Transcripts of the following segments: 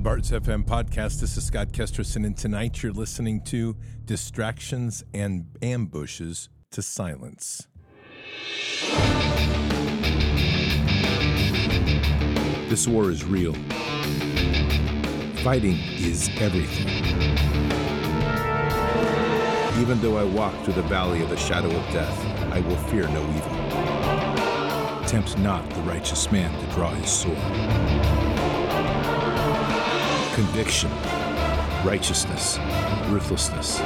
the Bards FM podcast. This is Scott Kesterson, and tonight you're listening to Distractions and Ambushes to Silence. This war is real. Fighting is everything. Even though I walk through the valley of the shadow of death, I will fear no evil. Tempt not the righteous man to draw his sword conviction, righteousness, ruthlessness.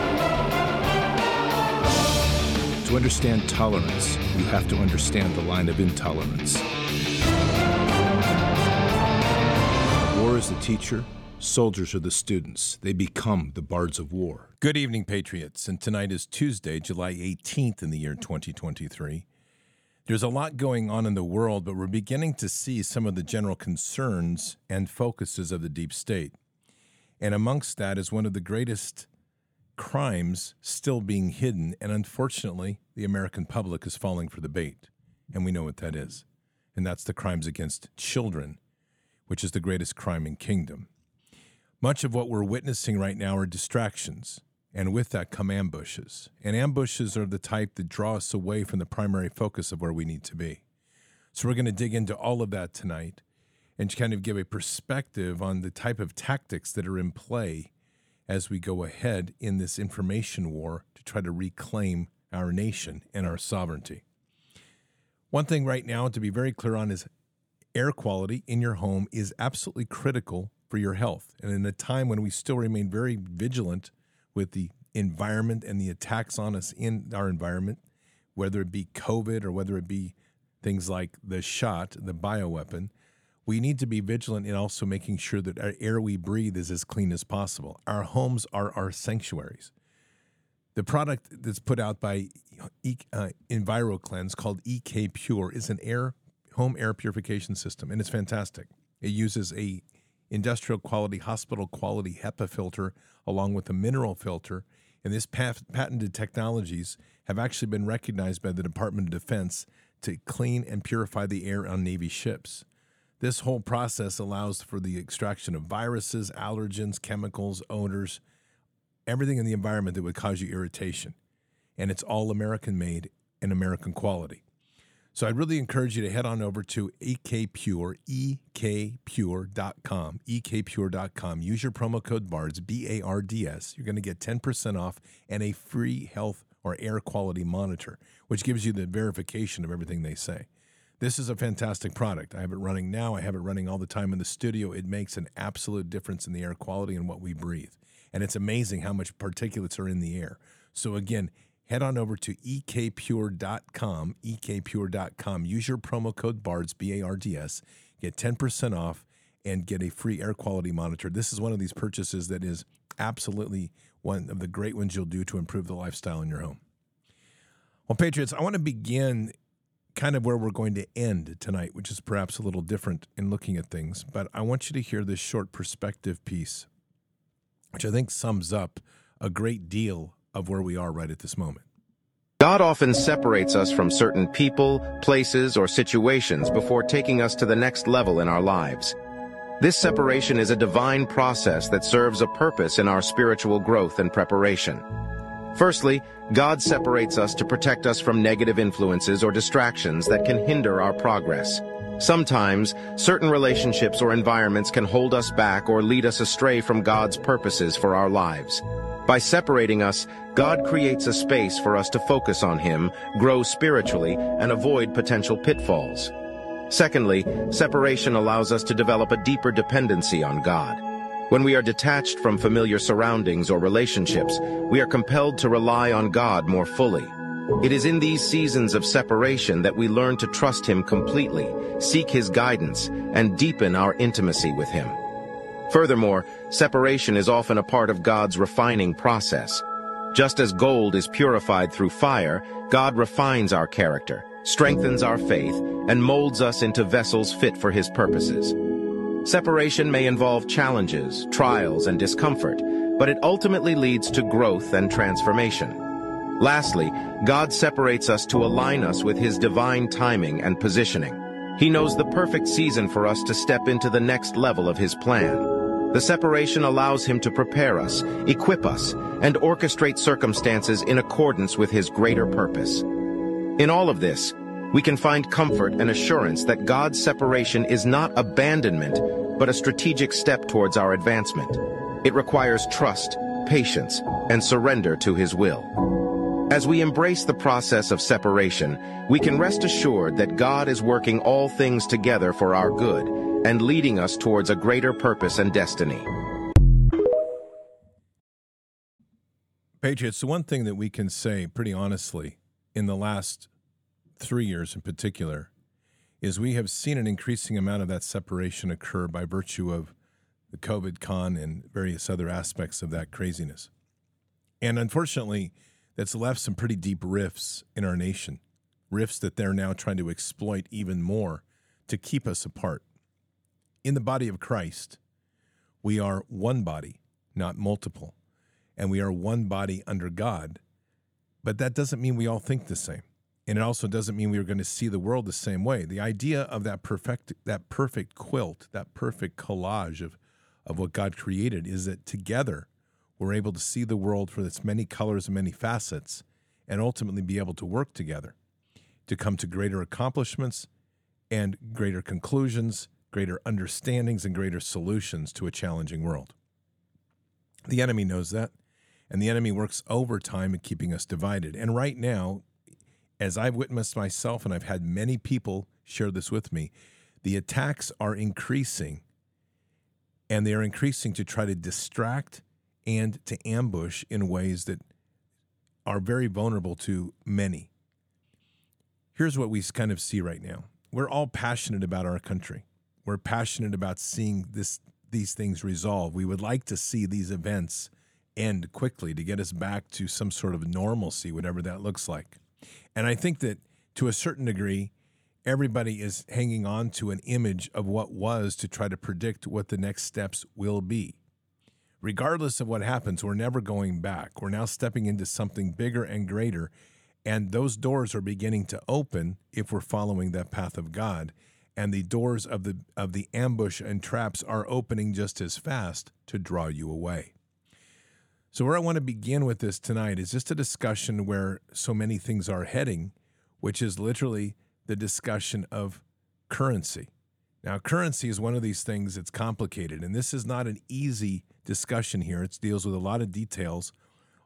To understand tolerance, you have to understand the line of intolerance. War is the teacher, soldiers are the students. They become the bards of war. Good evening, Patriots. And tonight is Tuesday, July 18th in the year 2023. There's a lot going on in the world, but we're beginning to see some of the general concerns and focuses of the deep state. And amongst that is one of the greatest crimes still being hidden. And unfortunately, the American public is falling for the bait. And we know what that is. And that's the crimes against children, which is the greatest crime in kingdom. Much of what we're witnessing right now are distractions. And with that come ambushes. And ambushes are the type that draw us away from the primary focus of where we need to be. So we're going to dig into all of that tonight and to kind of give a perspective on the type of tactics that are in play as we go ahead in this information war to try to reclaim our nation and our sovereignty. One thing right now to be very clear on is air quality in your home is absolutely critical for your health. And in a time when we still remain very vigilant with the environment and the attacks on us in our environment, whether it be COVID or whether it be things like the shot, the bioweapon, we need to be vigilant in also making sure that our air we breathe is as clean as possible. Our homes are our sanctuaries. The product that's put out by uh, EnviroKlenz called EK Pure is an air home air purification system, and it's fantastic. It uses a industrial quality, hospital quality HEPA filter along with a mineral filter. And this patented technologies have actually been recognized by the Department of Defense to clean and purify the air on Navy ships. This whole process allows for the extraction of viruses, allergens, chemicals, odors, everything in the environment that would cause you irritation. And it's all American made and American quality. So I'd really encourage you to head on over to ekpure, ekpure.com, ekpure.com. Use your promo code BARDS, B A R D S. You're going to get 10% off and a free health or air quality monitor, which gives you the verification of everything they say. This is a fantastic product. I have it running now. I have it running all the time in the studio. It makes an absolute difference in the air quality and what we breathe. And it's amazing how much particulates are in the air. So, again, head on over to ekpure.com, ekpure.com. Use your promo code BARDS, B A R D S, get 10% off and get a free air quality monitor. This is one of these purchases that is absolutely one of the great ones you'll do to improve the lifestyle in your home. Well, Patriots, I want to begin kind of where we're going to end tonight, which is perhaps a little different in looking at things. But I want you to hear this short perspective piece, which I think sums up a great deal of where we are right at this moment. God often separates us from certain people, places, or situations before taking us to the next level in our lives. This separation is a divine process that serves a purpose in our spiritual growth and preparation. Firstly, God separates us to protect us from negative influences or distractions that can hinder our progress. Sometimes, certain relationships or environments can hold us back or lead us astray from God's purposes for our lives. By separating us, God creates a space for us to focus on Him, grow spiritually, and avoid potential pitfalls. Secondly, separation allows us to develop a deeper dependency on God. When we are detached from familiar surroundings or relationships, we are compelled to rely on God more fully. It is in these seasons of separation that we learn to trust Him completely, seek His guidance, and deepen our intimacy with Him. Furthermore, separation is often a part of God's refining process. Just as gold is purified through fire, God refines our character, strengthens our faith, and molds us into vessels fit for His purposes. Separation may involve challenges, trials, and discomfort, but it ultimately leads to growth and transformation. Lastly, God separates us to align us with His divine timing and positioning. He knows the perfect season for us to step into the next level of His plan. The separation allows him to prepare us, equip us, and orchestrate circumstances in accordance with his greater purpose. In all of this, we can find comfort and assurance that God's separation is not abandonment, but a strategic step towards our advancement. It requires trust, patience, and surrender to His will. As we embrace the process of separation, we can rest assured that God is working all things together for our good and leading us towards a greater purpose and destiny. Patriots, the one thing that we can say pretty honestly in the last three years in particular, is we have seen an increasing amount of that separation occur by virtue of the COVID con and various other aspects of that craziness. And unfortunately, that's left some pretty deep rifts in our nation, rifts that they're now trying to exploit even more to keep us apart. In the body of Christ, we are one body, not multiple, and we are one body under God. But that doesn't mean we all think the same and it also doesn't mean we are going to see the world the same way. The idea of that perfect that perfect quilt, that perfect collage of of what God created is that together we're able to see the world for its many colors and many facets and ultimately be able to work together to come to greater accomplishments and greater conclusions, greater understandings and greater solutions to a challenging world. The enemy knows that, and the enemy works overtime in keeping us divided. And right now, as I've witnessed myself, and I've had many people share this with me, the attacks are increasing, and they are increasing to try to distract and to ambush in ways that are very vulnerable to many. Here's what we kind of see right now. We're all passionate about our country. We're passionate about seeing this these things resolve. We would like to see these events end quickly to get us back to some sort of normalcy, whatever that looks like. And I think that to a certain degree, everybody is hanging on to an image of what was to try to predict what the next steps will be. Regardless of what happens, we're never going back. We're now stepping into something bigger and greater. And those doors are beginning to open if we're following that path of God. And the doors of the of the ambush and traps are opening just as fast to draw you away. So, where I want to begin with this tonight is just a discussion where so many things are heading, which is literally the discussion of currency. Now, currency is one of these things that's complicated, and this is not an easy discussion here. It deals with a lot of details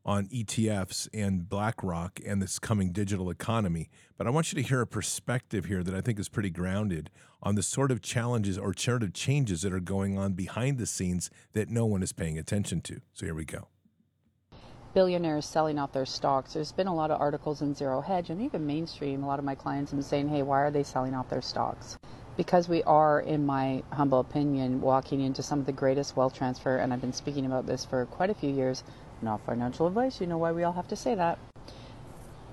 on ETFs and BlackRock and this coming digital economy. But I want you to hear a perspective here that I think is pretty grounded on the sort of challenges or sort of changes that are going on behind the scenes that no one is paying attention to. So, here we go billionaires selling off their stocks. There's been a lot of articles in Zero Hedge and even mainstream. A lot of my clients have been saying, hey, why are they selling off their stocks? Because we are, in my humble opinion, walking into some of the greatest wealth transfer, and I've been speaking about this for quite a few years. Not financial advice, you know why we all have to say that.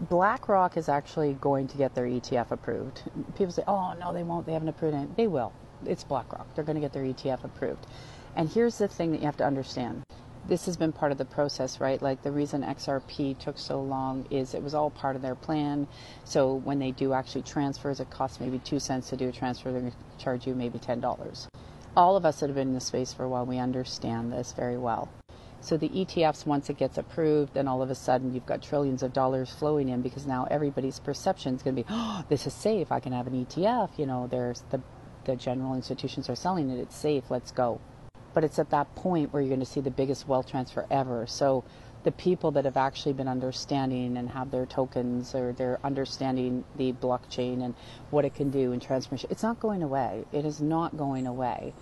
BlackRock is actually going to get their ETF approved. People say, oh, no, they won't. They haven't approved it. They will. It's BlackRock. They're going to get their ETF approved. And here's the thing that you have to understand this has been part of the process, right? Like the reason XRP took so long is it was all part of their plan. So when they do actually transfers, it costs maybe two cents to do a transfer. They're going to charge you maybe ten dollars. All of us that have been in the space for a while, we understand this very well. So the ETFs, once it gets approved, then all of a sudden you've got trillions of dollars flowing in because now everybody's perception is going to be, oh, this is safe. I can have an ETF. You know, there's the the general institutions are selling it. It's safe. Let's go but it's at that point where you're going to see the biggest wealth transfer ever. So the people that have actually been understanding and have their tokens or they're understanding the blockchain and what it can do in transmission, it's not going away. It is not going away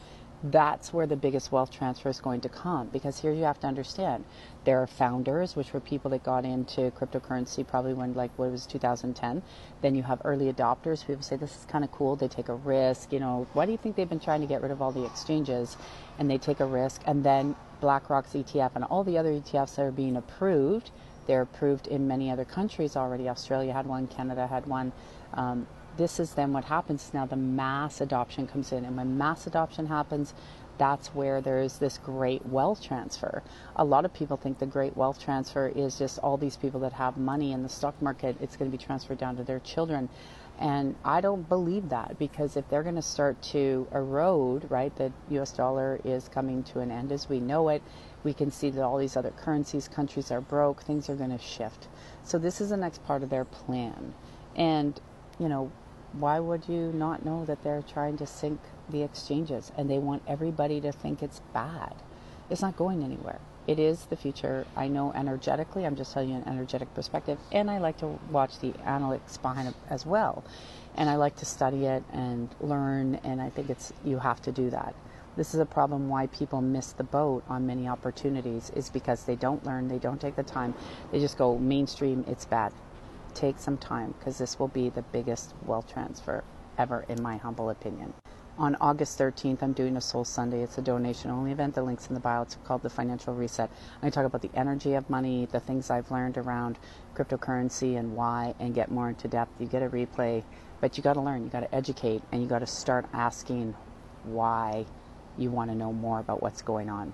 that's where the biggest wealth transfer is going to come because here you have to understand there are founders which were people that got into cryptocurrency probably when like what was 2010 then you have early adopters people say this is kind of cool. They take a risk you know why do you think they've been trying to get rid of all the exchanges? And they take a risk. And then blackrock's etf and all the other etfs that are being approved they're approved in many other countries already. Australia had one canada had one um, this is then what happens now the mass adoption comes in and when mass adoption happens that's where there's this great wealth transfer. A lot of people think the great wealth transfer is just all these people that have money in the stock market, it's going to be transferred down to their children. And I don't believe that because if they're going to start to erode, right, the US dollar is coming to an end as we know it. We can see that all these other currencies, countries are broke, things are going to shift. So this is the next part of their plan. And, you know, why would you not know that they're trying to sink the exchanges and they want everybody to think it's bad? It's not going anywhere. It is the future. I know energetically, I'm just telling you an energetic perspective, and I like to watch the analytics behind it as well. And I like to study it and learn, and I think it's you have to do that. This is a problem why people miss the boat on many opportunities is because they don't learn, they don't take the time. They just go mainstream, it's bad take some time because this will be the biggest wealth transfer ever, in my humble opinion. On August 13th, I'm doing a Soul Sunday. It's a donation only event. The link's in the bio. It's called the Financial Reset. I talk about the energy of money, the things I've learned around cryptocurrency and why, and get more into depth. You get a replay, but you got to learn, you got to educate, and you got to start asking why you want to know more about what's going on.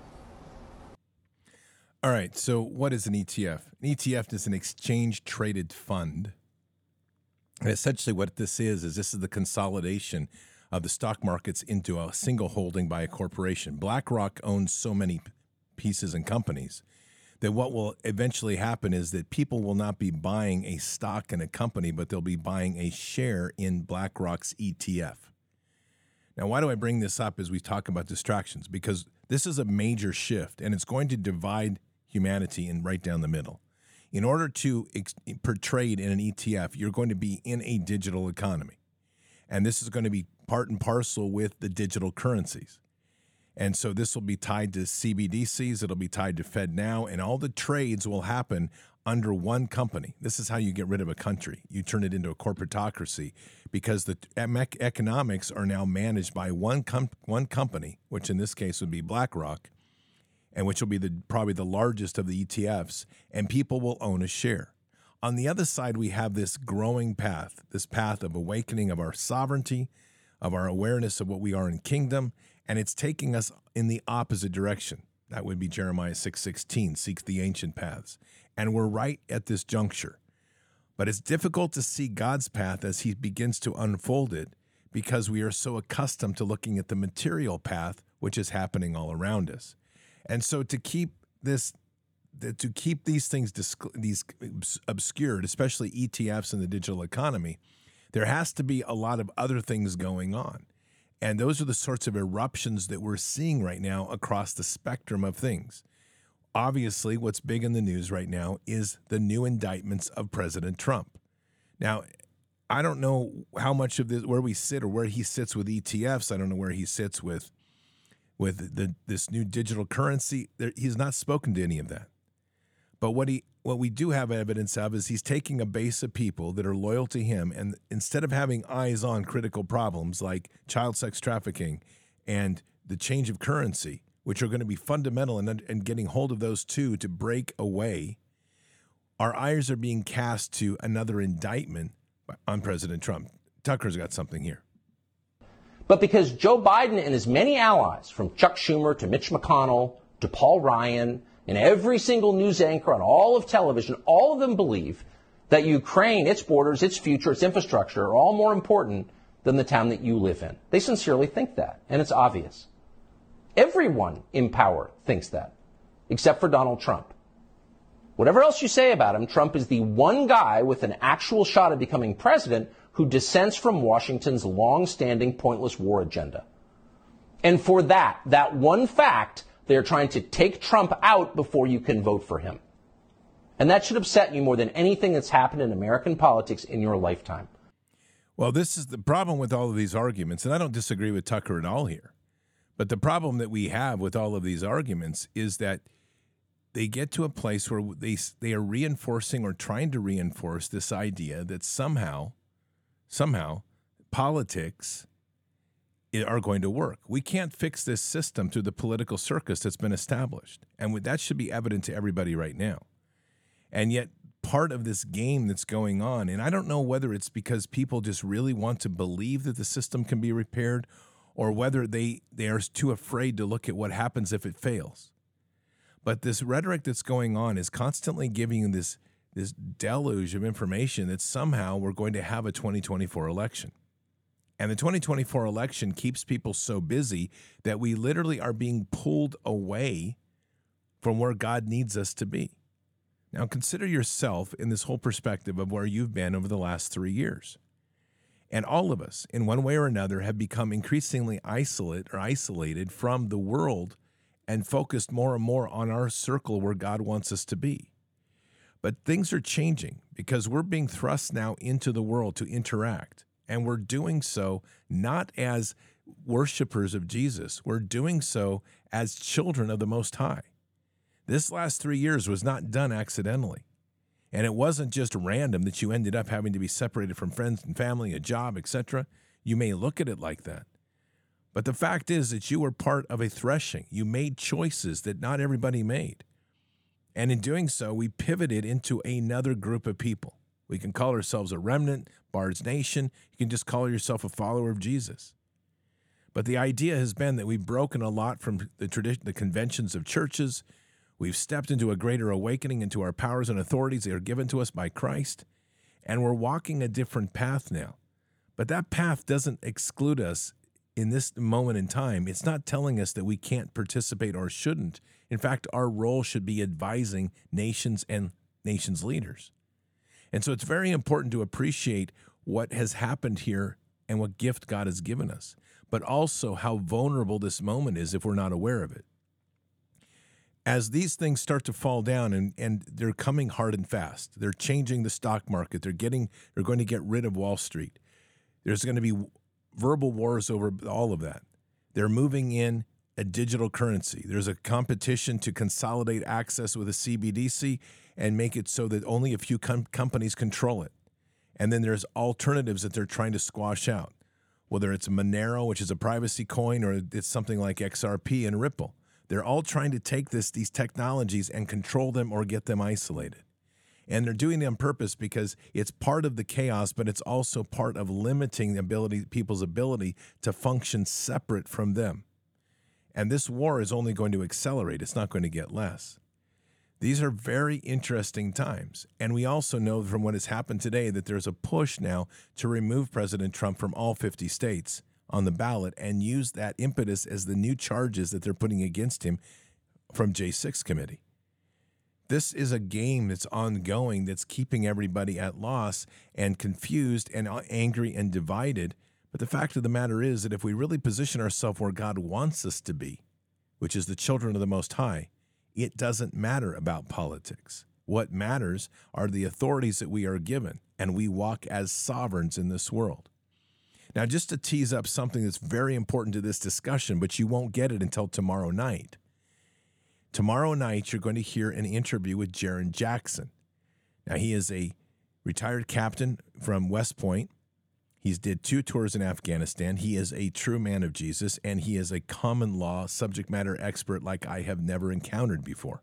All right. So, what is an ETF? An ETF is an exchange traded fund. And essentially, what this is is this is the consolidation of the stock markets into a single holding by a corporation. BlackRock owns so many pieces and companies that what will eventually happen is that people will not be buying a stock in a company, but they'll be buying a share in BlackRock's ETF. Now, why do I bring this up as we talk about distractions? Because this is a major shift and it's going to divide humanity and right down the middle. In order to ex- trade in an ETF, you're going to be in a digital economy. And this is going to be part and parcel with the digital currencies. And so this will be tied to CBDCs, it'll be tied to FedNow, and all the trades will happen under one company. This is how you get rid of a country. You turn it into a corporatocracy because the economics are now managed by one com- one company, which in this case would be BlackRock, and which will be the probably the largest of the ETFs, and people will own a share. On the other side, we have this growing path, this path of awakening of our sovereignty, of our awareness of what we are in kingdom, and it's taking us in the opposite direction. That would be Jeremiah 6:16, seek the ancient paths. And we're right at this juncture. But it's difficult to see God's path as he begins to unfold it because we are so accustomed to looking at the material path which is happening all around us. And so to keep this to keep these things these obscured, especially ETFs in the digital economy, there has to be a lot of other things going on. And those are the sorts of eruptions that we're seeing right now across the spectrum of things. Obviously, what's big in the news right now is the new indictments of President Trump. Now, I don't know how much of this, where we sit or where he sits with ETFs. I don't know where he sits with with the, this new digital currency. He's not spoken to any of that. But what he what we do have evidence of is he's taking a base of people that are loyal to him, and instead of having eyes on critical problems like child sex trafficking and the change of currency, which are going to be fundamental in, in getting hold of those two to break away, our eyes are being cast to another indictment on President Trump. Tucker's got something here. But because Joe Biden and his many allies, from Chuck Schumer to Mitch McConnell to Paul Ryan, and every single news anchor on all of television, all of them believe that Ukraine, its borders, its future, its infrastructure are all more important than the town that you live in. They sincerely think that, and it's obvious. Everyone in power thinks that, except for Donald Trump. Whatever else you say about him, Trump is the one guy with an actual shot at becoming president who dissents from Washington's long-standing pointless war agenda. And for that, that one fact, they're trying to take Trump out before you can vote for him. And that should upset you more than anything that's happened in American politics in your lifetime. Well, this is the problem with all of these arguments, and I don't disagree with Tucker at all here. But the problem that we have with all of these arguments is that they get to a place where they they are reinforcing or trying to reinforce this idea that somehow somehow politics are going to work. We can't fix this system through the political circus that's been established. And that should be evident to everybody right now. And yet, part of this game that's going on, and I don't know whether it's because people just really want to believe that the system can be repaired or whether they, they are too afraid to look at what happens if it fails. But this rhetoric that's going on is constantly giving you this, this deluge of information that somehow we're going to have a 2024 election. And the 2024 election keeps people so busy that we literally are being pulled away from where God needs us to be. Now, consider yourself in this whole perspective of where you've been over the last three years. And all of us, in one way or another, have become increasingly isolate or isolated from the world and focused more and more on our circle where God wants us to be. But things are changing because we're being thrust now into the world to interact. And we're doing so not as worshipers of Jesus, we're doing so as children of the Most High. This last three years was not done accidentally. And it wasn't just random that you ended up having to be separated from friends and family, a job, etc. You may look at it like that. But the fact is that you were part of a threshing. You made choices that not everybody made. And in doing so, we pivoted into another group of people. We can call ourselves a remnant, Bard's Nation. You can just call yourself a follower of Jesus. But the idea has been that we've broken a lot from the tradition, the conventions of churches. We've stepped into a greater awakening into our powers and authorities that are given to us by Christ, and we're walking a different path now. But that path doesn't exclude us in this moment in time. It's not telling us that we can't participate or shouldn't. In fact, our role should be advising nations and nations leaders. And so it's very important to appreciate what has happened here and what gift God has given us, but also how vulnerable this moment is if we're not aware of it. As these things start to fall down and, and they're coming hard and fast, they're changing the stock market, they're getting they're going to get rid of Wall Street. There's going to be verbal wars over all of that. They're moving in a digital currency. There's a competition to consolidate access with a CBDC and make it so that only a few com- companies control it. And then there's alternatives that they're trying to squash out, whether it's Monero, which is a privacy coin, or it's something like XRP and Ripple. They're all trying to take this these technologies and control them or get them isolated. And they're doing it on purpose because it's part of the chaos, but it's also part of limiting the ability people's ability to function separate from them. And this war is only going to accelerate. It's not going to get less. These are very interesting times. And we also know from what has happened today that there's a push now to remove President Trump from all 50 states on the ballot and use that impetus as the new charges that they're putting against him from J6 committee. This is a game that's ongoing that's keeping everybody at loss and confused and uh, angry and divided. But the fact of the matter is that if we really position ourselves where God wants us to be, which is the children of the Most High, it doesn't matter about politics. What matters are the authorities that we are given, and we walk as sovereigns in this world. Now, just to tease up something that's very important to this discussion, but you won't get it until tomorrow night. Tomorrow night, you're going to hear an interview with Jarrin Jackson. Now, he is a retired captain from West Point. He's did two tours in Afghanistan. He is a true man of Jesus, and he is a common law subject matter expert like I have never encountered before.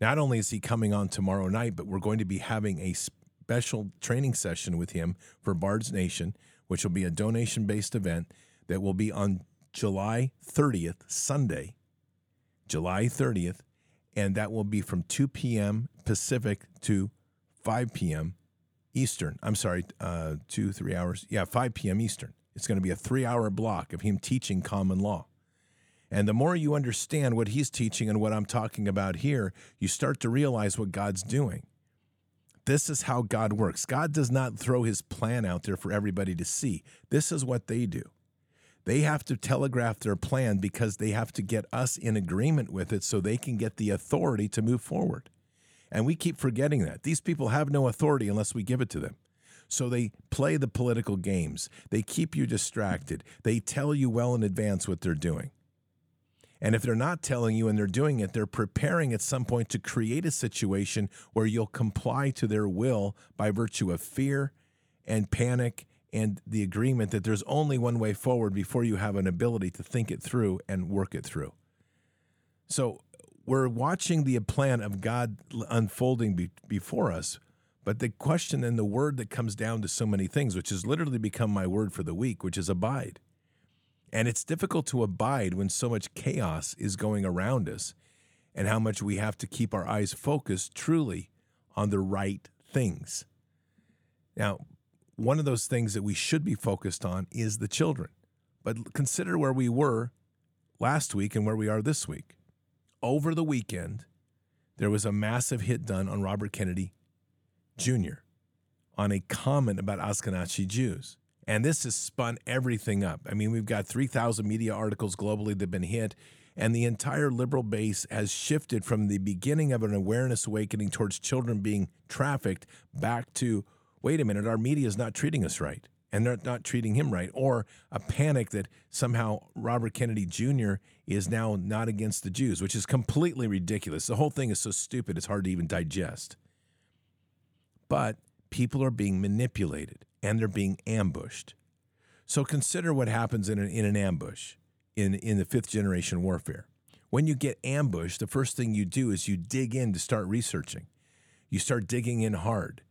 Not only is he coming on tomorrow night, but we're going to be having a special training session with him for Bard's Nation, which will be a donation based event that will be on July 30th, Sunday, July 30th, and that will be from 2 p.m. Pacific to 5 p.m. Eastern. I'm sorry, uh, two, three hours. Yeah, 5 p.m. Eastern. It's going to be a three hour block of him teaching common law. And the more you understand what he's teaching and what I'm talking about here, you start to realize what God's doing. This is how God works. God does not throw his plan out there for everybody to see. This is what they do. They have to telegraph their plan because they have to get us in agreement with it so they can get the authority to move forward. And we keep forgetting that. These people have no authority unless we give it to them. So they play the political games. They keep you distracted. They tell you well in advance what they're doing. And if they're not telling you and they're doing it, they're preparing at some point to create a situation where you'll comply to their will by virtue of fear and panic and the agreement that there's only one way forward before you have an ability to think it through and work it through. So we're watching the plan of God unfolding be, before us. But the question and the word that comes down to so many things, which has literally become my word for the week, which is abide. And it's difficult to abide when so much chaos is going around us and how much we have to keep our eyes focused truly on the right things. Now, one of those things that we should be focused on is the children. But consider where we were last week and where we are this week. Over the weekend, there was a massive hit done on Robert Kennedy Jr. on a comment about Ashkenazi Jews. And this has spun everything up. I mean, we've got 3,000 media articles globally that have been hit, and the entire liberal base has shifted from the beginning of an awareness awakening towards children being trafficked back to wait a minute, our media is not treating us right and they're not treating him right, or a panic that somehow Robert Kennedy Jr. is now not against the Jews, which is completely ridiculous. The whole thing is so stupid, it's hard to even digest. But people are being manipulated and they're being ambushed. So consider what happens in an, in an ambush in, in the fifth generation warfare. When you get ambushed, the first thing you do is you dig in to start researching. You start digging in hard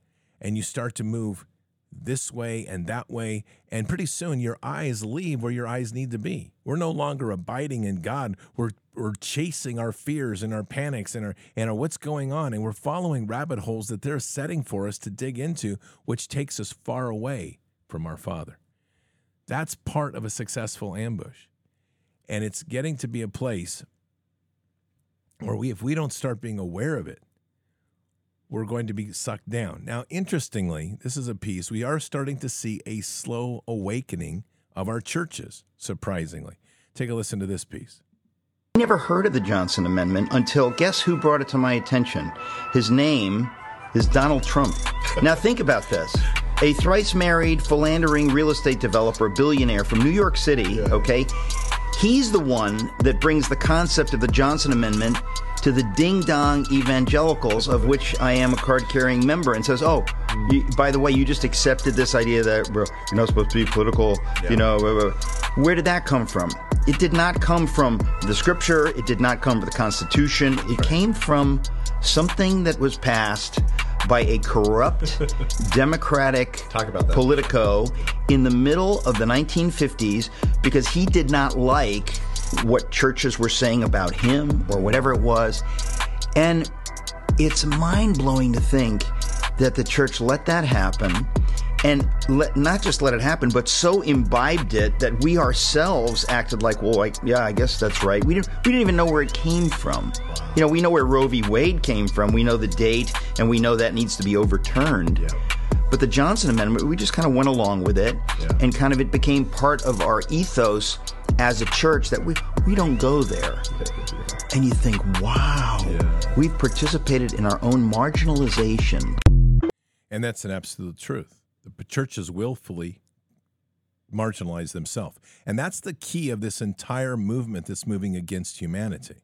and you start to move this way and that way. And pretty soon your eyes leave where your eyes need to be. We're no longer abiding in God. We're, we're chasing our fears and our panics and our, and our what's going on. And we're following rabbit holes that they're setting for us to dig into, which takes us far away from our Father. That's part of a successful ambush. And it's getting to be a place where we, if we don't start being aware of it, we're going to be sucked down. Now, interestingly, this is a piece we are starting to see a slow awakening of our churches, surprisingly. Take a listen to this piece. I never heard of the Johnson Amendment until guess who brought it to my attention? His name is Donald Trump. now, think about this. A thrice married, philandering real estate developer, billionaire from New York City, okay? He's the one that brings the concept of the Johnson Amendment to the ding dong evangelicals, of which I am a card carrying member, and says, "Oh, you, by the way, you just accepted this idea that you're not supposed to be political." Yeah. You know, uh, uh, where did that come from? It did not come from the scripture. It did not come from the Constitution. It came from something that was passed by a corrupt Democratic Politico in the middle of the 1950s because he did not like what churches were saying about him or whatever it was. And it's mind blowing to think that the church let that happen and let, not just let it happen, but so imbibed it that we ourselves acted like, well, like, yeah, I guess that's right. We didn't, we didn't even know where it came from. You know, we know where Roe v. Wade came from. We know the date, and we know that needs to be overturned. Yeah. But the Johnson Amendment, we just kind of went along with it, yeah. and kind of it became part of our ethos as a church that we we don't go there. And you think, wow, yeah. we've participated in our own marginalization. And that's an absolute truth. The churches willfully marginalize themselves. And that's the key of this entire movement that's moving against humanity.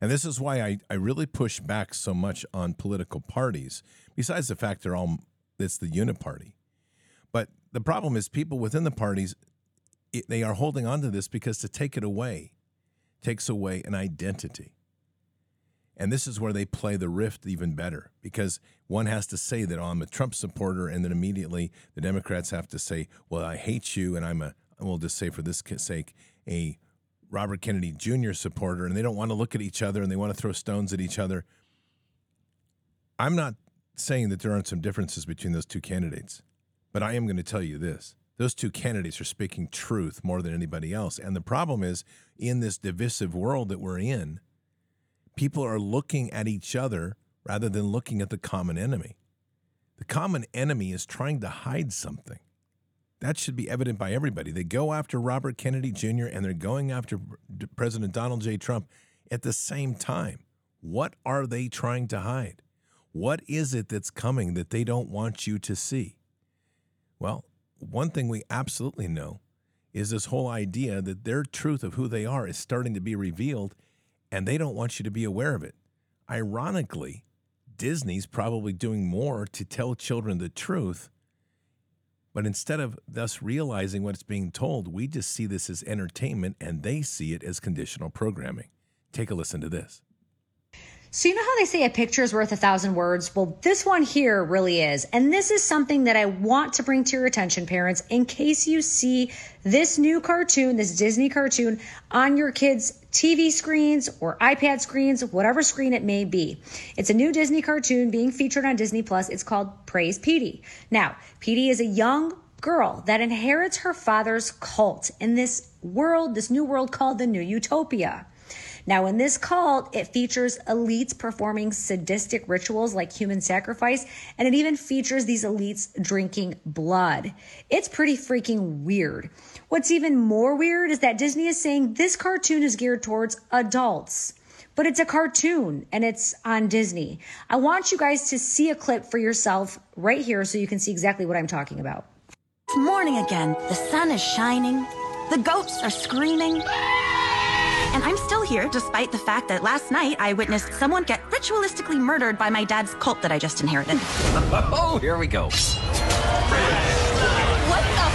And this is why I, I really push back so much on political parties, besides the fact they're all it's the uniparty. But the problem is people within the parties it, they are holding on to this because to take it away takes away an identity. And this is where they play the rift even better because one has to say that oh, I'm a Trump supporter, and then immediately the Democrats have to say, well, I hate you, and I'm a, we'll just say for this sake, a Robert Kennedy Jr. supporter, and they don't want to look at each other and they want to throw stones at each other. I'm not saying that there aren't some differences between those two candidates, but I am going to tell you this. Those two candidates are speaking truth more than anybody else. And the problem is, in this divisive world that we're in, people are looking at each other rather than looking at the common enemy. The common enemy is trying to hide something. That should be evident by everybody. They go after Robert Kennedy Jr. and they're going after President Donald J. Trump at the same time. What are they trying to hide? What is it that's coming that they don't want you to see? Well, one thing we absolutely know is this whole idea that their truth of who they are is starting to be revealed and they don't want you to be aware of it. Ironically, Disney's probably doing more to tell children the truth, but instead of thus realizing what's being told, we just see this as entertainment and they see it as conditional programming. Take a listen to this. So, you know how they say a picture is worth a thousand words? Well, this one here really is. And this is something that I want to bring to your attention, parents, in case you see this new cartoon, this Disney cartoon, on your kids' TV screens or iPad screens, whatever screen it may be. It's a new Disney cartoon being featured on Disney Plus. It's called Praise Petey. Now, Petey is a young girl that inherits her father's cult in this world, this new world called the New Utopia. Now, in this cult, it features elites performing sadistic rituals like human sacrifice, and it even features these elites drinking blood. It's pretty freaking weird. What's even more weird is that Disney is saying this cartoon is geared towards adults. But it's a cartoon and it's on Disney. I want you guys to see a clip for yourself right here so you can see exactly what I'm talking about. It's morning again. The sun is shining. The goats are screaming. And I'm still here despite the fact that last night I witnessed someone get ritualistically murdered by my dad's cult that I just inherited. oh, here we go. What the?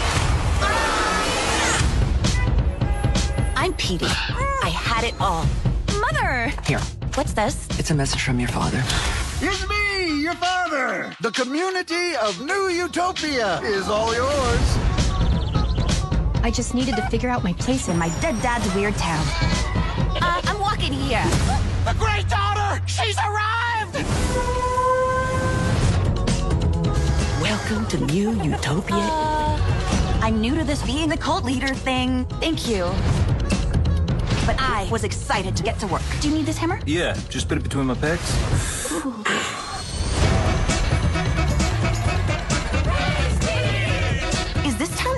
I'm Petey. I had it all. Mother! Here. What's this? It's a message from your father. It's me, your father. The community of New Utopia is all yours. I just needed to figure out my place in my dead dad's weird town. Uh, I'm walking here. The great daughter! She's arrived! Welcome to New Utopia. Uh, I'm new to this being the cult leader thing. Thank you. But I was excited to get to work. Do you need this hammer? Yeah, just put it between my pecs. Ooh.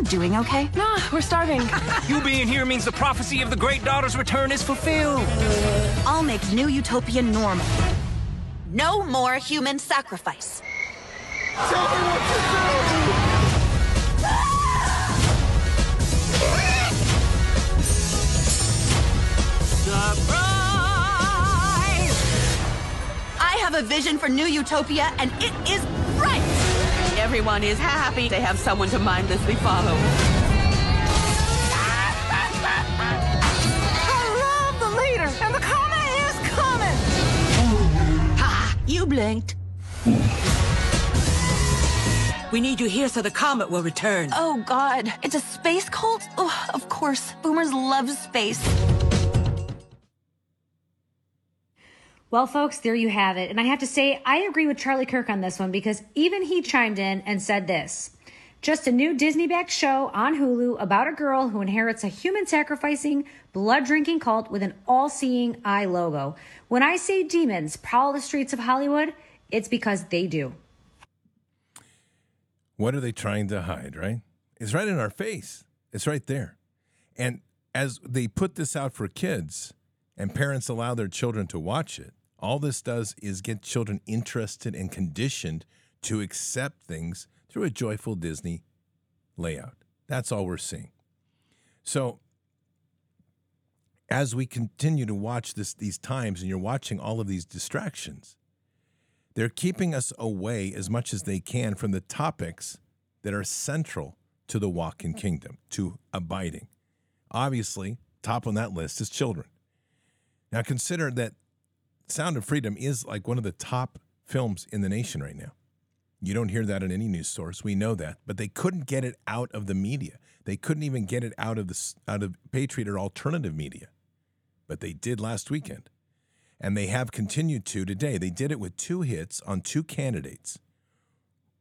Doing okay? Nah, we're starving. you being here means the prophecy of the great daughter's return is fulfilled. I'll make New Utopia normal. No more human sacrifice. Tell me what to do! Surprise! I have a vision for New Utopia, and it is bright! Everyone is happy to have someone to mindlessly follow. I love the leader, and the comet is coming! Ha! You blinked. We need you here so the comet will return. Oh, God. It's a space cult? Oh, of course. Boomers love space. Well, folks, there you have it. And I have to say, I agree with Charlie Kirk on this one because even he chimed in and said this just a new Disney backed show on Hulu about a girl who inherits a human sacrificing, blood drinking cult with an all seeing eye logo. When I say demons prowl the streets of Hollywood, it's because they do. What are they trying to hide, right? It's right in our face. It's right there. And as they put this out for kids and parents allow their children to watch it, all this does is get children interested and conditioned to accept things through a joyful Disney layout. That's all we're seeing. So, as we continue to watch this these times and you're watching all of these distractions, they're keeping us away as much as they can from the topics that are central to the walk in kingdom, to abiding. Obviously, top on that list is children. Now consider that Sound of Freedom is like one of the top films in the nation right now. You don't hear that in any news source. We know that, but they couldn't get it out of the media. They couldn't even get it out of the out of Patriot or alternative media. But they did last weekend. And they have continued to today. They did it with two hits on two candidates.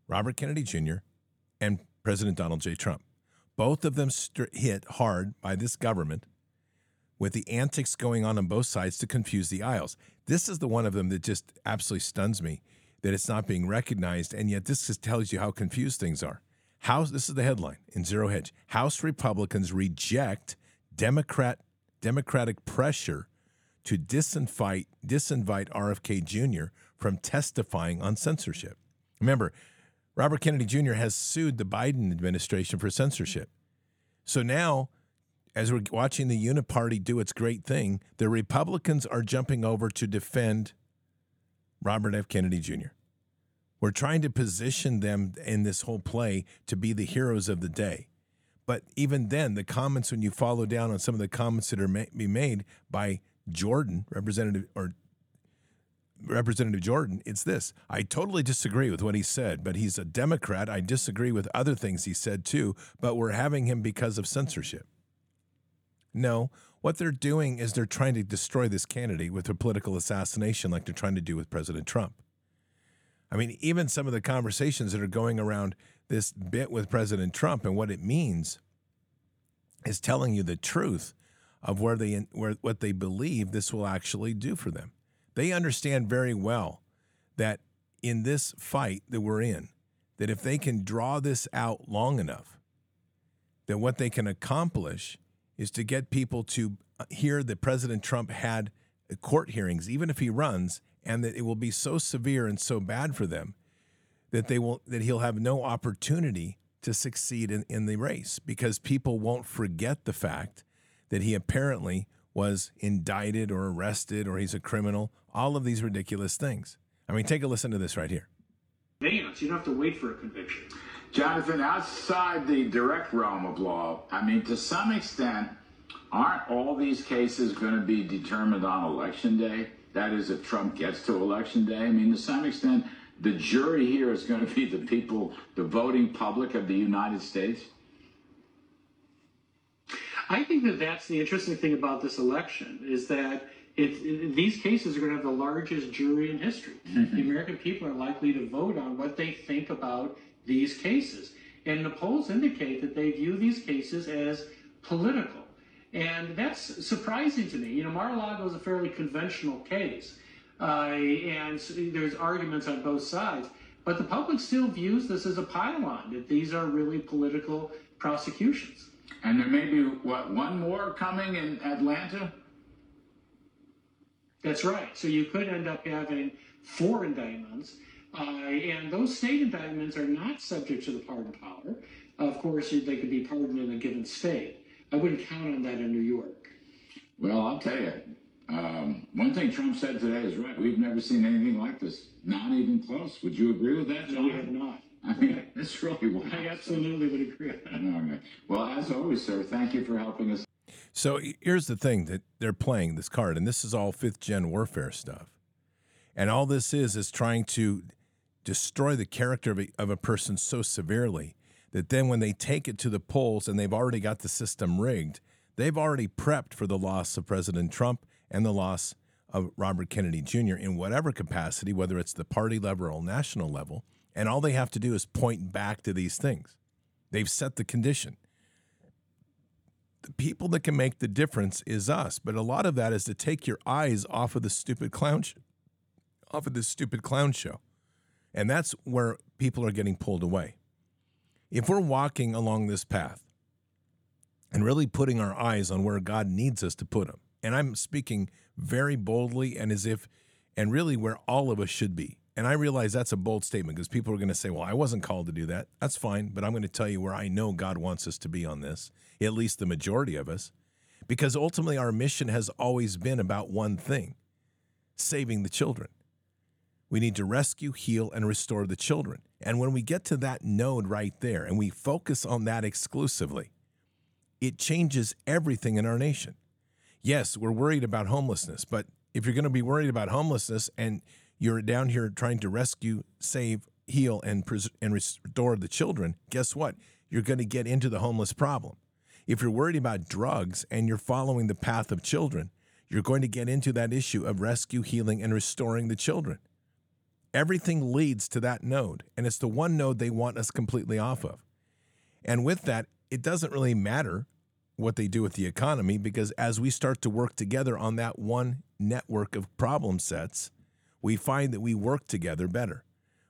Robert Kennedy Jr. and President Donald J. Trump. Both of them st- hit hard by this government with the antics going on on both sides to confuse the aisles. This is the one of them that just absolutely stuns me that it's not being recognized, and yet this just tells you how confused things are. House, this is the headline in Zero Hedge. House Republicans reject Democrat Democratic pressure to disinvite disinvite RFK Jr. from testifying on censorship. Remember, Robert Kennedy Jr. has sued the Biden administration for censorship. So now as we're watching the Uniparty do its great thing, the Republicans are jumping over to defend Robert F. Kennedy Jr. We're trying to position them in this whole play to be the heroes of the day. But even then, the comments, when you follow down on some of the comments that are ma- be made by Jordan, Representative or Representative Jordan, it's this. I totally disagree with what he said, but he's a Democrat. I disagree with other things he said too, but we're having him because of censorship. No, what they're doing is they're trying to destroy this candidate with a political assassination like they're trying to do with President Trump. I mean, even some of the conversations that are going around this bit with President Trump and what it means is telling you the truth of where they where what they believe this will actually do for them. They understand very well that in this fight that we're in, that if they can draw this out long enough, that what they can accomplish is to get people to uh, hear that President Trump had uh, court hearings, even if he runs, and that it will be so severe and so bad for them that they will that he'll have no opportunity to succeed in, in the race because people won't forget the fact that he apparently was indicted or arrested or he's a criminal, all of these ridiculous things. I mean, take a listen to this right here. Advance, you don't have to wait for a conviction. Jonathan, outside the direct realm of law, I mean, to some extent, aren't all these cases going to be determined on election day? That is, if Trump gets to election day. I mean, to some extent, the jury here is going to be the people, the voting public of the United States. I think that that's the interesting thing about this election is that it, it, these cases are going to have the largest jury in history. Mm-hmm. The American people are likely to vote on what they think about these cases. And the polls indicate that they view these cases as political. And that's surprising to me. You know, Mar-a-Lago is a fairly conventional case. Uh, and there's arguments on both sides. But the public still views this as a pylon, that these are really political prosecutions. And there may be, what, one more coming in Atlanta? That's right. So you could end up having four indictments. Uh, and those state indictments are not subject to the pardon power. Of course, they could be pardoned in a given state. I wouldn't count on that in New York. Well, I'll tell you, um, one thing Trump said today is right. We've never seen anything like this. Not even close. Would you agree with that, John? No, we have not. I mean, it's really wild. I absolutely would agree with that. All right. Well, as always, sir, thank you for helping us. So here's the thing that they're playing this card, and this is all fifth gen warfare stuff. And all this is is trying to destroy the character of a, of a person so severely that then when they take it to the polls and they've already got the system rigged, they've already prepped for the loss of President Trump and the loss of Robert Kennedy Jr. in whatever capacity, whether it's the party level or national level. And all they have to do is point back to these things. They've set the condition. The people that can make the difference is us, but a lot of that is to take your eyes off of the stupid clown show, off of this stupid clown show. And that's where people are getting pulled away. If we're walking along this path and really putting our eyes on where God needs us to put them, and I'm speaking very boldly and as if, and really where all of us should be. And I realize that's a bold statement because people are going to say, well, I wasn't called to do that. That's fine. But I'm going to tell you where I know God wants us to be on this, at least the majority of us, because ultimately our mission has always been about one thing saving the children. We need to rescue, heal, and restore the children. And when we get to that node right there and we focus on that exclusively, it changes everything in our nation yes, we're worried about homelessness, but if you're going to be worried about homelessness and you're down here trying to rescue, save, heal, and, pres- and restore the children, guess what? You're going to get into the homeless problem. If you're worried about drugs and you're following the path of children, you're going to get into that issue of rescue, healing, and restoring the children. Everything leads to that node, and it's the one node they want us completely off of. And with that, it doesn't really matter what they do with the economy because as we start to work together on that one network of problem sets, we find that we work together better.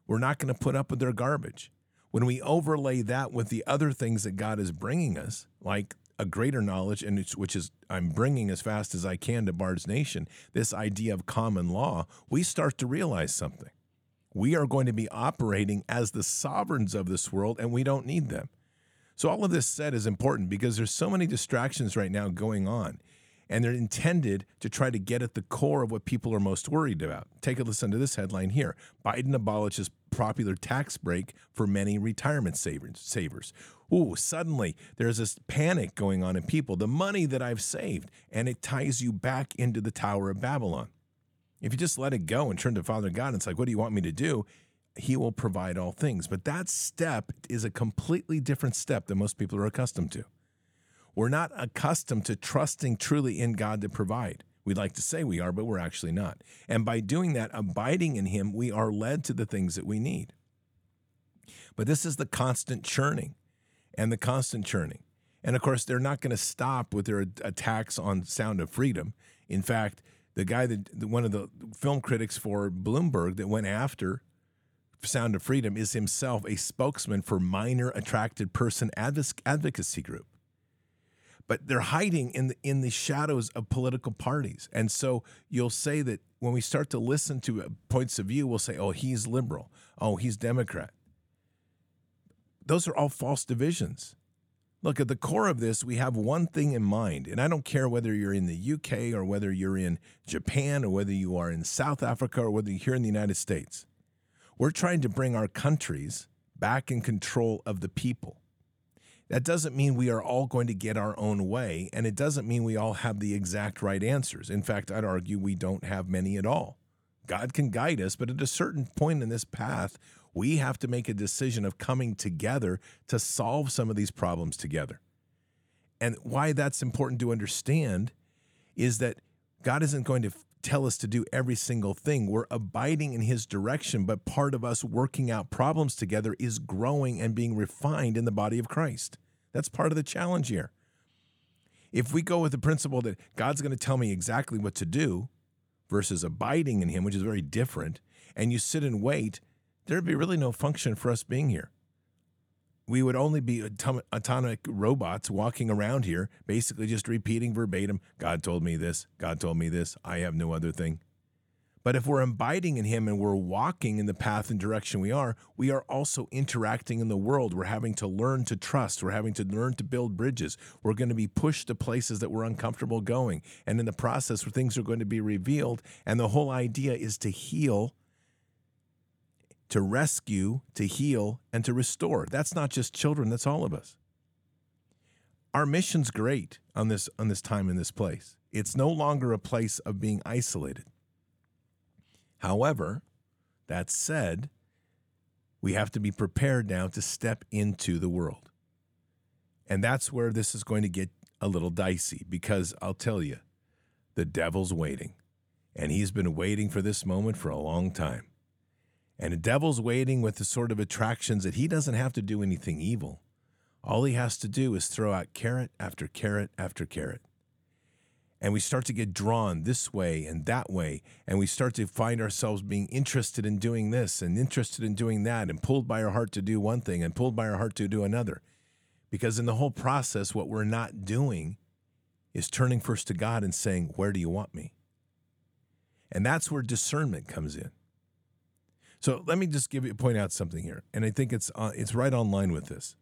We're not going to put up with their garbage. When we overlay that with the other things that God is bringing us, like a greater knowledge, and which is I'm bringing as fast as I can to Bard's Nation, this idea of common law, we start to realize something. We are going to be operating as the sovereigns of this world, and we don't need them. So all of this said is important because there's so many distractions right now going on and they're intended to try to get at the core of what people are most worried about. Take a listen to this headline here. Biden abolishes popular tax break for many retirement savers. Ooh, suddenly there's this panic going on in people. The money that I've saved, and it ties you back into the Tower of Babylon. If you just let it go and turn to Father God, it's like, what do you want me to do? He will provide all things. But that step is a completely different step than most people are accustomed to. We're not accustomed to trusting truly in God to provide. We'd like to say we are, but we're actually not. And by doing that, abiding in Him, we are led to the things that we need. But this is the constant churning and the constant churning. And of course, they're not going to stop with their attacks on Sound of Freedom. In fact, the guy that one of the film critics for Bloomberg that went after Sound of Freedom is himself a spokesman for minor attracted person advocacy group. But they're hiding in the in the shadows of political parties. And so you'll say that when we start to listen to uh, points of view, we'll say, "Oh, he's liberal. Oh, he's Democrat." Those are all false divisions. Look, at the core of this, we have one thing in mind, and I don't care whether you're in the UK or whether you're in Japan or whether you are in South Africa or whether you're here in the United States. We're trying to bring our countries back in control of the people. That doesn't mean we are all going to get our own way, and it doesn't mean we all have the exact right answers. In fact, I'd argue we don't have many at all. God can guide us, but at a certain point in this path, we have to make a decision of coming together to solve some of these problems together. And why that's important to understand is that God isn't going to tell us to do every single thing. We're abiding in his direction, but part of us working out problems together is growing and being refined in the body of Christ. That's part of the challenge here. If we go with the principle that God's going to tell me exactly what to do, versus abiding in Him, which is very different, and you sit and wait, there'd be really no function for us being here. We would only be atom- atomic robots walking around here, basically just repeating verbatim God told me this, God told me this, I have no other thing. But if we're abiding in Him and we're walking in the path and direction we are, we are also interacting in the world. We're having to learn to trust. We're having to learn to build bridges. We're going to be pushed to places that we're uncomfortable going. And in the process, things are going to be revealed. And the whole idea is to heal, to rescue, to heal, and to restore. That's not just children, that's all of us. Our mission's great on this on this time in this place. It's no longer a place of being isolated. However, that said, we have to be prepared now to step into the world. And that's where this is going to get a little dicey because I'll tell you, the devil's waiting. And he's been waiting for this moment for a long time. And the devil's waiting with the sort of attractions that he doesn't have to do anything evil. All he has to do is throw out carrot after carrot after carrot. And we start to get drawn this way and that way and we start to find ourselves being interested in doing this and interested in doing that and pulled by our heart to do one thing and pulled by our heart to do another. Because in the whole process what we're not doing is turning first to God and saying where do you want me? And that's where discernment comes in so let me just give you point out something here and I think it's uh, it's right on line with this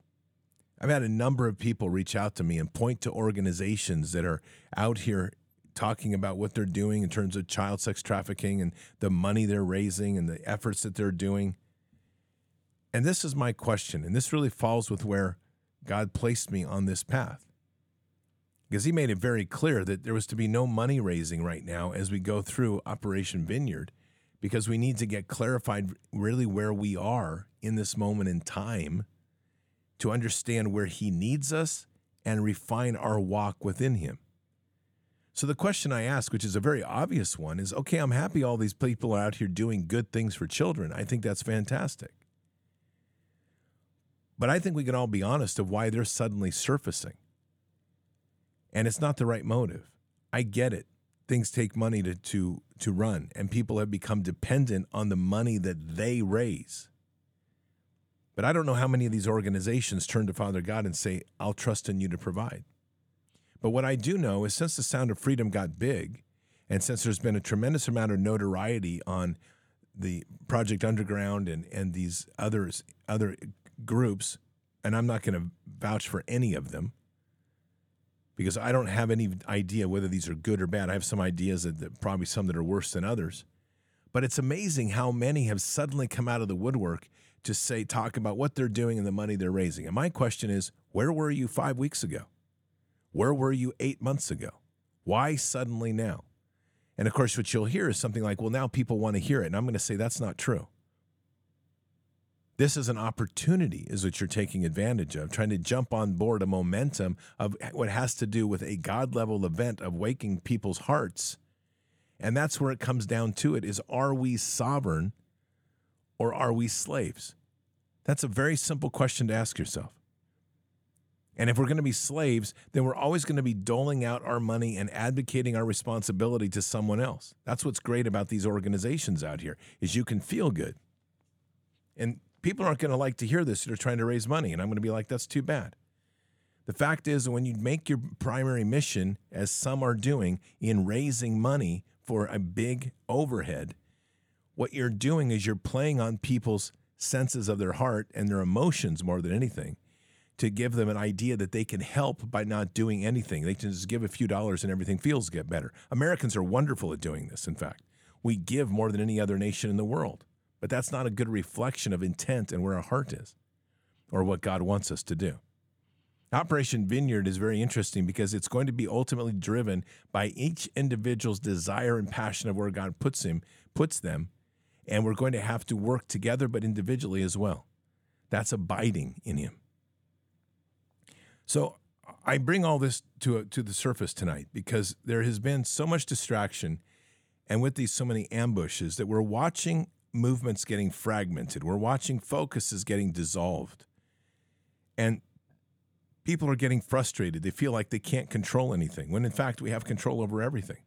I've had a number of people reach out to me and point to organizations that are out here talking about what they're doing in terms of child sex trafficking and the money they're raising and the efforts that they're doing. And this is my question, and this really falls with where God placed me on this path. Because he made it very clear that there was to be no money raising right now as we go through Operation Vineyard, because we need to get clarified really where we are in this moment in time to understand where He needs us and refine our walk within Him. So, the question I ask, which is a very obvious one, is okay, I'm happy all these people are out here doing good things for children. I think that's fantastic. But I think we can all be honest of why they're suddenly surfacing. And it's not the right motive. I get it. Things take money to, to, to run, and people have become dependent on the money that they raise. But I don't know how many of these organizations turn to Father God and say, I'll trust in you to provide. But what I do know is since the Sound of Freedom got big, and since there's been a tremendous amount of notoriety on the Project Underground and, and these others other groups, and I'm not going to vouch for any of them because I don't have any idea whether these are good or bad. I have some ideas that, that probably some that are worse than others. But it's amazing how many have suddenly come out of the woodwork to say, talk about what they're doing and the money they're raising. And my question is, where were you five weeks ago? Where were you eight months ago? Why suddenly now? And of course, what you'll hear is something like, well, now people want to hear it. And I'm going to say that's not true. This is an opportunity, is what you're taking advantage of, trying to jump on board a momentum of what has to do with a God level event of waking people's hearts. And that's where it comes down to it is are we sovereign or are we slaves? That's a very simple question to ask yourself. And if we're going to be slaves, then we're always going to be doling out our money and advocating our responsibility to someone else. That's what's great about these organizations out here is you can feel good. And people aren't going to like to hear this that are trying to raise money. And I'm going to be like, that's too bad. The fact is, when you make your primary mission, as some are doing, in raising money for a big overhead, what you're doing is you're playing on people's senses of their heart and their emotions more than anything to give them an idea that they can help by not doing anything. They can just give a few dollars and everything feels get better. Americans are wonderful at doing this, in fact. We give more than any other nation in the world. But that's not a good reflection of intent and where our heart is or what God wants us to do. Operation Vineyard is very interesting because it's going to be ultimately driven by each individual's desire and passion of where God puts him, puts them, and we're going to have to work together but individually as well. That's abiding in him. So I bring all this to to the surface tonight because there has been so much distraction and with these so many ambushes that we're watching movements getting fragmented. We're watching focuses getting dissolved. And people are getting frustrated. They feel like they can't control anything, when in fact, we have control over everything.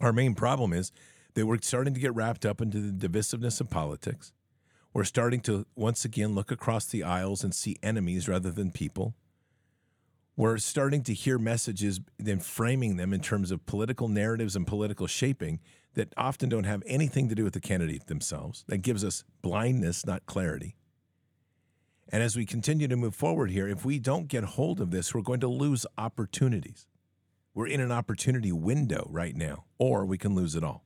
Our main problem is that we're starting to get wrapped up into the divisiveness of politics. We're starting to once again look across the aisles and see enemies rather than people. We're starting to hear messages, then framing them in terms of political narratives and political shaping that often don't have anything to do with the candidate themselves. That gives us blindness, not clarity. And as we continue to move forward here, if we don't get hold of this, we're going to lose opportunities. We're in an opportunity window right now, or we can lose it all.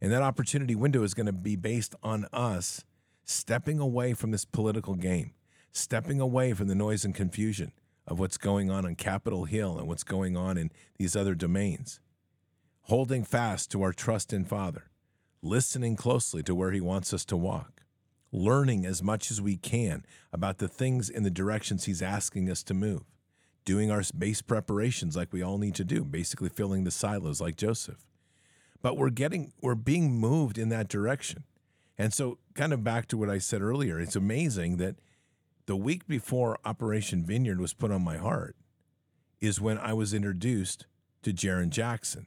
And that opportunity window is going to be based on us stepping away from this political game, stepping away from the noise and confusion of what's going on on Capitol Hill and what's going on in these other domains holding fast to our trust in Father, listening closely to where He wants us to walk, learning as much as we can about the things in the directions He's asking us to move, doing our base preparations like we all need to do, basically filling the silos like Joseph. But we're getting, we're being moved in that direction. And so, kind of back to what I said earlier, it's amazing that the week before Operation Vineyard was put on my heart is when I was introduced to Jaron Jackson.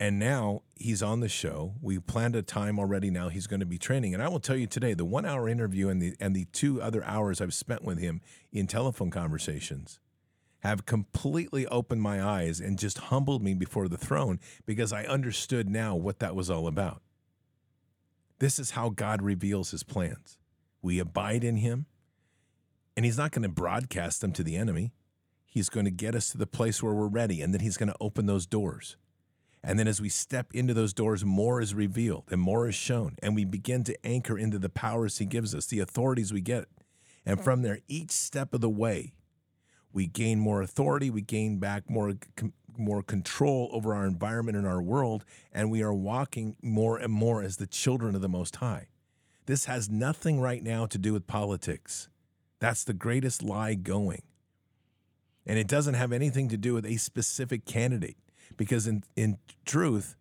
And now he's on the show. We planned a time already. Now he's going to be training. And I will tell you today, the one hour interview and the and the two other hours I've spent with him in telephone conversations have completely opened my eyes and just humbled me before the throne because I understood now what that was all about. This is how God reveals his plans. We abide in him, and he's not going to broadcast them to the enemy. He's going to get us to the place where we're ready, and then he's going to open those doors. And then as we step into those doors, more is revealed and more is shown. And we begin to anchor into the powers He gives us, the authorities we get. And from there, each step of the way, we gain more authority, we gain back more, more control over our environment and our world, and we are walking more and more as the children of the Most High. This has nothing right now to do with politics. That's the greatest lie going. And it doesn't have anything to do with a specific candidate because in in truth,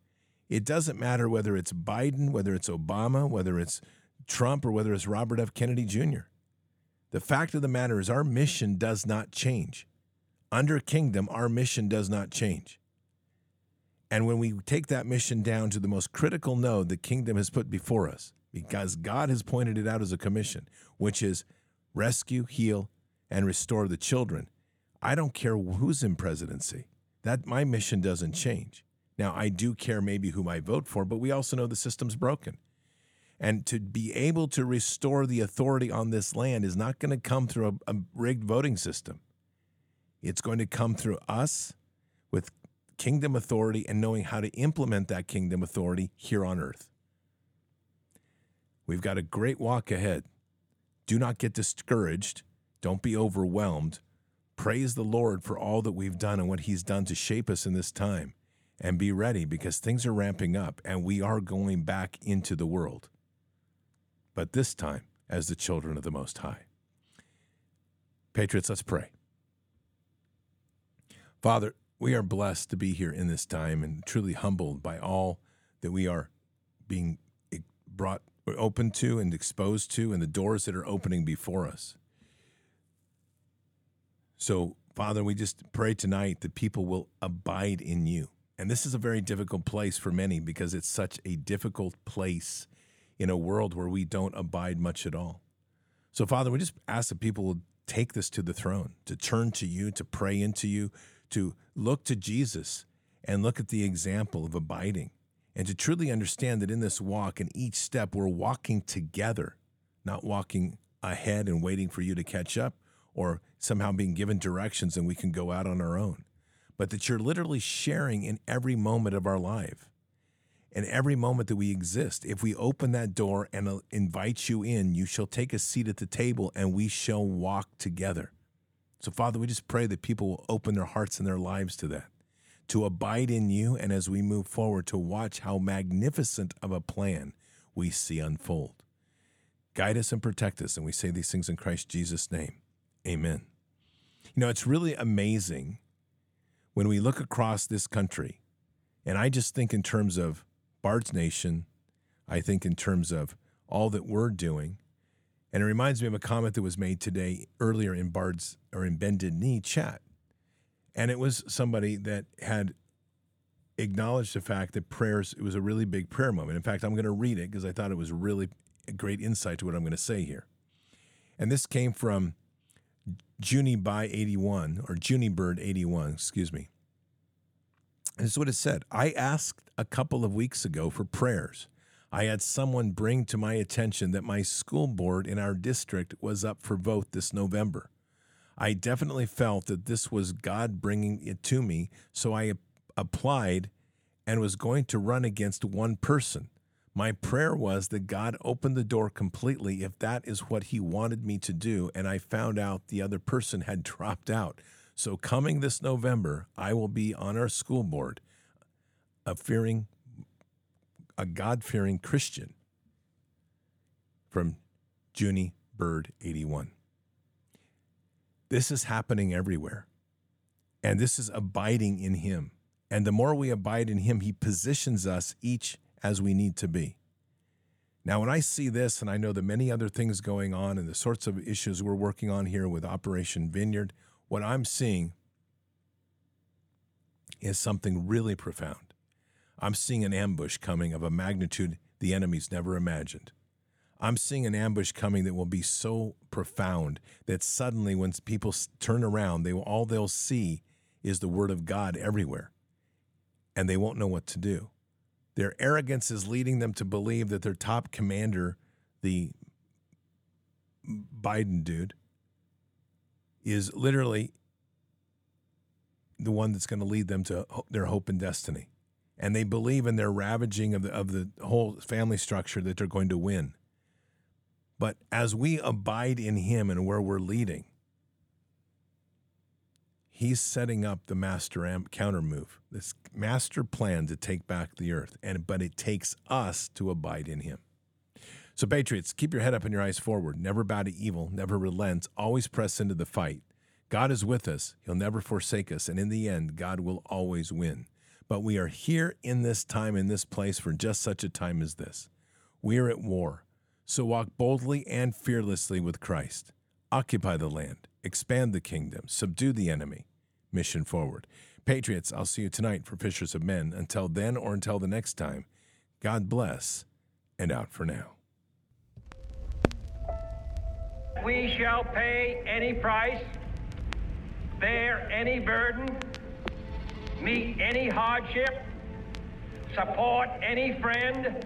it doesn't matter whether it's Biden, whether it's Obama, whether it's Trump, or whether it's Robert F. Kennedy Jr. The fact of the matter is, our mission does not change. Under kingdom, our mission does not change. And when we take that mission down to the most critical node the kingdom has put before us, because God has pointed it out as a commission, which is rescue, heal, and restore the children, I don't care who's in presidency. That my mission doesn't change. Now, I do care maybe whom I vote for, but we also know the system's broken. And to be able to restore the authority on this land is not going to come through a, a rigged voting system. It's going to come through us with kingdom authority and knowing how to implement that kingdom authority here on earth. We've got a great walk ahead. Do not get discouraged. Don't be overwhelmed. Praise the Lord for all that we've done and what He's done to shape us in this time. and be ready because things are ramping up and we are going back into the world. But this time as the children of the Most High. Patriots, let's pray. Father, we are blessed to be here in this time and truly humbled by all that we are being brought open to and exposed to and the doors that are opening before us. So, Father, we just pray tonight that people will abide in you. And this is a very difficult place for many because it's such a difficult place in a world where we don't abide much at all. So, Father, we just ask that people will take this to the throne, to turn to you, to pray into you, to look to Jesus and look at the example of abiding, and to truly understand that in this walk and each step, we're walking together, not walking ahead and waiting for you to catch up or somehow being given directions and we can go out on our own, but that you're literally sharing in every moment of our life and every moment that we exist. If we open that door and uh, invite you in, you shall take a seat at the table and we shall walk together. So, Father, we just pray that people will open their hearts and their lives to that, to abide in you, and as we move forward, to watch how magnificent of a plan we see unfold. Guide us and protect us, and we say these things in Christ Jesus' name. Amen. You know, it's really amazing when we look across this country, and I just think in terms of Bard's Nation, I think in terms of all that we're doing. And it reminds me of a comment that was made today earlier in Bard's or in Bended Knee chat. And it was somebody that had acknowledged the fact that prayers, it was a really big prayer moment. In fact, I'm going to read it because I thought it was really a great insight to what I'm going to say here. And this came from Junie by 81 or Junie Bird 81, excuse me. This is what it said. I asked a couple of weeks ago for prayers. I had someone bring to my attention that my school board in our district was up for vote this November. I definitely felt that this was God bringing it to me, so I applied and was going to run against one person. My prayer was that God opened the door completely if that is what He wanted me to do, and I found out the other person had dropped out. So, coming this November, I will be on our school board, a fearing, a God fearing Christian from Junie Bird 81. This is happening everywhere. And this is abiding in Him. And the more we abide in Him, He positions us each as we need to be. Now, when I see this, and I know the many other things going on and the sorts of issues we're working on here with Operation Vineyard, what I'm seeing is something really profound. I'm seeing an ambush coming of a magnitude the enemy's never imagined. I'm seeing an ambush coming that will be so profound that suddenly, when people turn around, they will, all they'll see is the word of God everywhere, and they won't know what to do. Their arrogance is leading them to believe that their top commander, the Biden dude, is literally the one that's going to lead them to their hope and destiny. And they believe in their ravaging of the, of the whole family structure that they're going to win. But as we abide in Him and where we're leading, He's setting up the master amp counter move, this master plan to take back the earth. And but it takes us to abide in Him. So, Patriots, keep your head up and your eyes forward. Never bow to evil, never relent, always press into the fight. God is with us, He'll never forsake us, and in the end, God will always win. But we are here in this time, in this place, for just such a time as this. We are at war. So walk boldly and fearlessly with Christ. Occupy the land, expand the kingdom, subdue the enemy. Mission forward. Patriots, I'll see you tonight for Fishers of Men. Until then or until the next time, God bless and out for now. We shall pay any price, bear any burden, meet any hardship, support any friend,